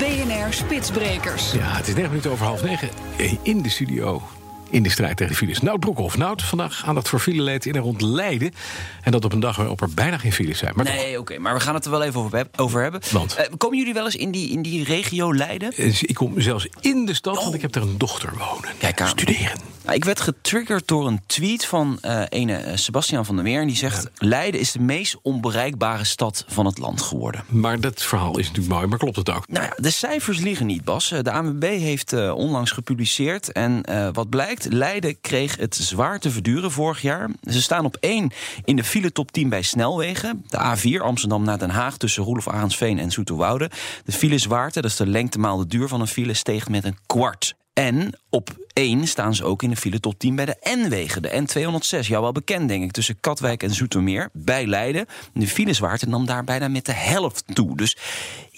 BNR Spitsbrekers. Ja, het is 9 minuten over half negen in de studio. In de strijd tegen de files. Nout Broekhoff. Nout, vandaag aandacht voor fileleed in en rond Leiden. En dat op een dag waarop er bijna geen files zijn. Maar Nee, oké, maar we gaan het er wel even over, heb- over hebben. Want? Eh, komen jullie wel eens in die, in die regio Leiden? eh, ik kom zelfs in de stad, want ik heb daar een dochter wonen. Kijk aan. Studeren. Ik werd getriggerd door een tweet van eh ene eh, Sebastian van der Meer. En die zegt: Leiden is de meest onbereikbare stad van het land geworden. Maar dat verhaal is natuurlijk mooi, maar klopt het ook? Nou ja, de cijfers liegen niet, Bas. Eh, De ANWB heeft onlangs gepubliceerd. En wat blijkt, Leiden kreeg het zwaar te verduren vorig jaar. Ze staan op 1 in de file top 10 bij snelwegen. De A4 Amsterdam naar Den Haag tussen Roelof Arendsveen en Zoeterwoude. De filezwaarte, dat is de lengte maal de duur van een file, steeg met een kwart. En op 1 staan ze ook in de file top 10 bij de N-wegen. De N206, jou wel bekend denk ik, tussen Katwijk en Zoetermeer. Bij Leiden. De filezwaarte nam daar bijna met de helft toe. Dus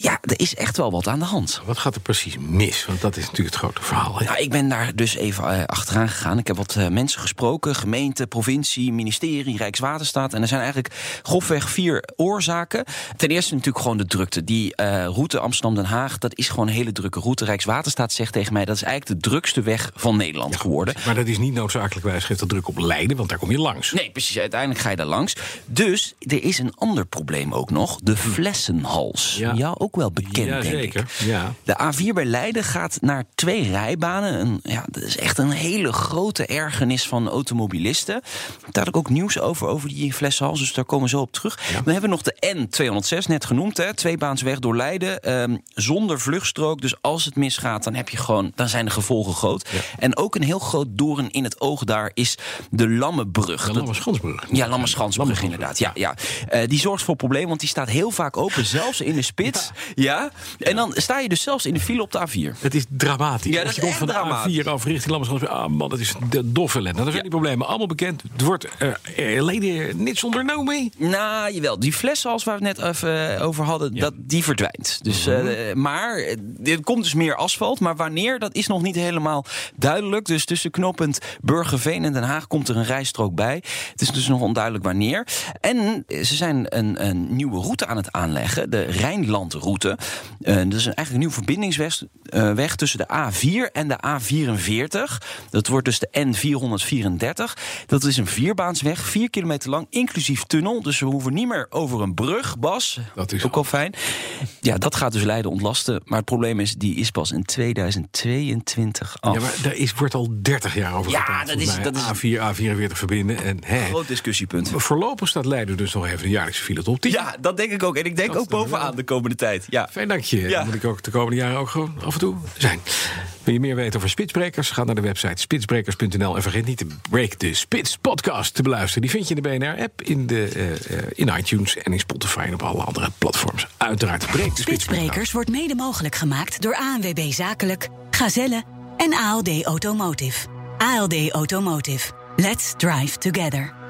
ja, er is echt wel wat aan de hand. Wat gaat er precies mis? Want dat is natuurlijk het grote verhaal. Hè? Nou, ik ben daar dus even eh, achteraan gegaan. Ik heb wat eh, mensen gesproken: gemeente, provincie, ministerie, Rijkswaterstaat. En er zijn eigenlijk grofweg vier oorzaken. Ten eerste natuurlijk gewoon de drukte. Die eh, route Amsterdam-Den Haag, dat is gewoon een hele drukke route. Rijkswaterstaat zegt tegen mij dat is eigenlijk de drukste weg van Nederland geworden. Maar dat is niet noodzakelijkwijs geeft dat druk op Leiden, want daar kom je langs. Nee, precies. Uiteindelijk ga je daar langs. Dus er is een ander probleem ook nog: de flessenhals. Ja. Ja, ook wel bekend, denk ik. Jazeker, ja. De A4 bij Leiden gaat naar twee rijbanen. Een, ja, dat is echt een hele grote ergernis van automobilisten. Daar had ik ook nieuws over, over die flessenhals. Dus daar komen we zo op terug. Dan hebben we nog de N206, net genoemd. Hè, tweebaansweg door Leiden. ehm, zonder vluchtstrook. Dus als het misgaat, dan, heb je gewoon, dan zijn de gevolgen groot. En ook een heel groot doorn in het oog daar is de Lammenbrug. De Lammerschansbrug. ja, Lammerschansbrug inderdaad. Ja, ja. Eh, die zorgt voor problemen, want die staat heel vaak open, zelfs in de spits. Ja. En dan sta je dus zelfs in de file op de A4. Het is dramatisch. Ja, dat je komt van de dramatisch. A4 af richting Lammerschans. Ah man, dat is de doffe ellende. Nou, Dat zijn die problemen. Allemaal bekend. Het wordt eh, eh, leden niets ondernomen. Nou, jawel. Die flessenhals waar we het net even eh, over hadden, dat, die verdwijnt. Dus, eh, maar er komt dus meer asfalt. Maar wanneer, dat is nog niet helemaal duidelijk. Dus tussen knooppunt Burgerveen en Den Haag komt er een rijstrook bij. Het is dus nog onduidelijk wanneer. En eh, ze zijn een, een nieuwe route aan het aanleggen. De Rijnlandroute. Eh, dat is eigenlijk een nieuwe verbindingsweg eh, weg tussen de A4 en de A44. Dat wordt dus de N434. Dat is een vierbaansweg, vier kilometer lang, inclusief tunnel. Dus we hoeven niet meer over een brug, Bas. Dat is ook al fijn. Ja, dat gaat dus Leiden ontlasten. Maar het probleem is, die is pas in 2022 af. Ja, maar daar is, wordt al 30 jaar over Ja, gepraat. dat is- dat is- A4, A44 verbinden. En, hè, Groot discussiepunt. Voorlopig staat Leiden dus nog even een jaarlijkse file top 10. Ja, dat denk ik ook. En ik denk Dat ook bovenaan wel. de komende tijd. Ja. Fijn dank je. Ja. Dan moet ik ook de komende jaren ook gewoon af en toe zijn. Wil je meer weten over Spitsbrekers? Ga naar de website spitsbrekers.nl. En vergeet niet de Break the Spits podcast te beluisteren. Die vind je in de BNR-app, in, de, eh, eh, in iTunes en in Spotify en op alle andere platforms. Uiteraard Break the Spits. Spitsbrekers wordt mede mogelijk gemaakt door ANWB Zakelijk, Gazelle en ALD Automotive. ALD Automotive. Let's drive together.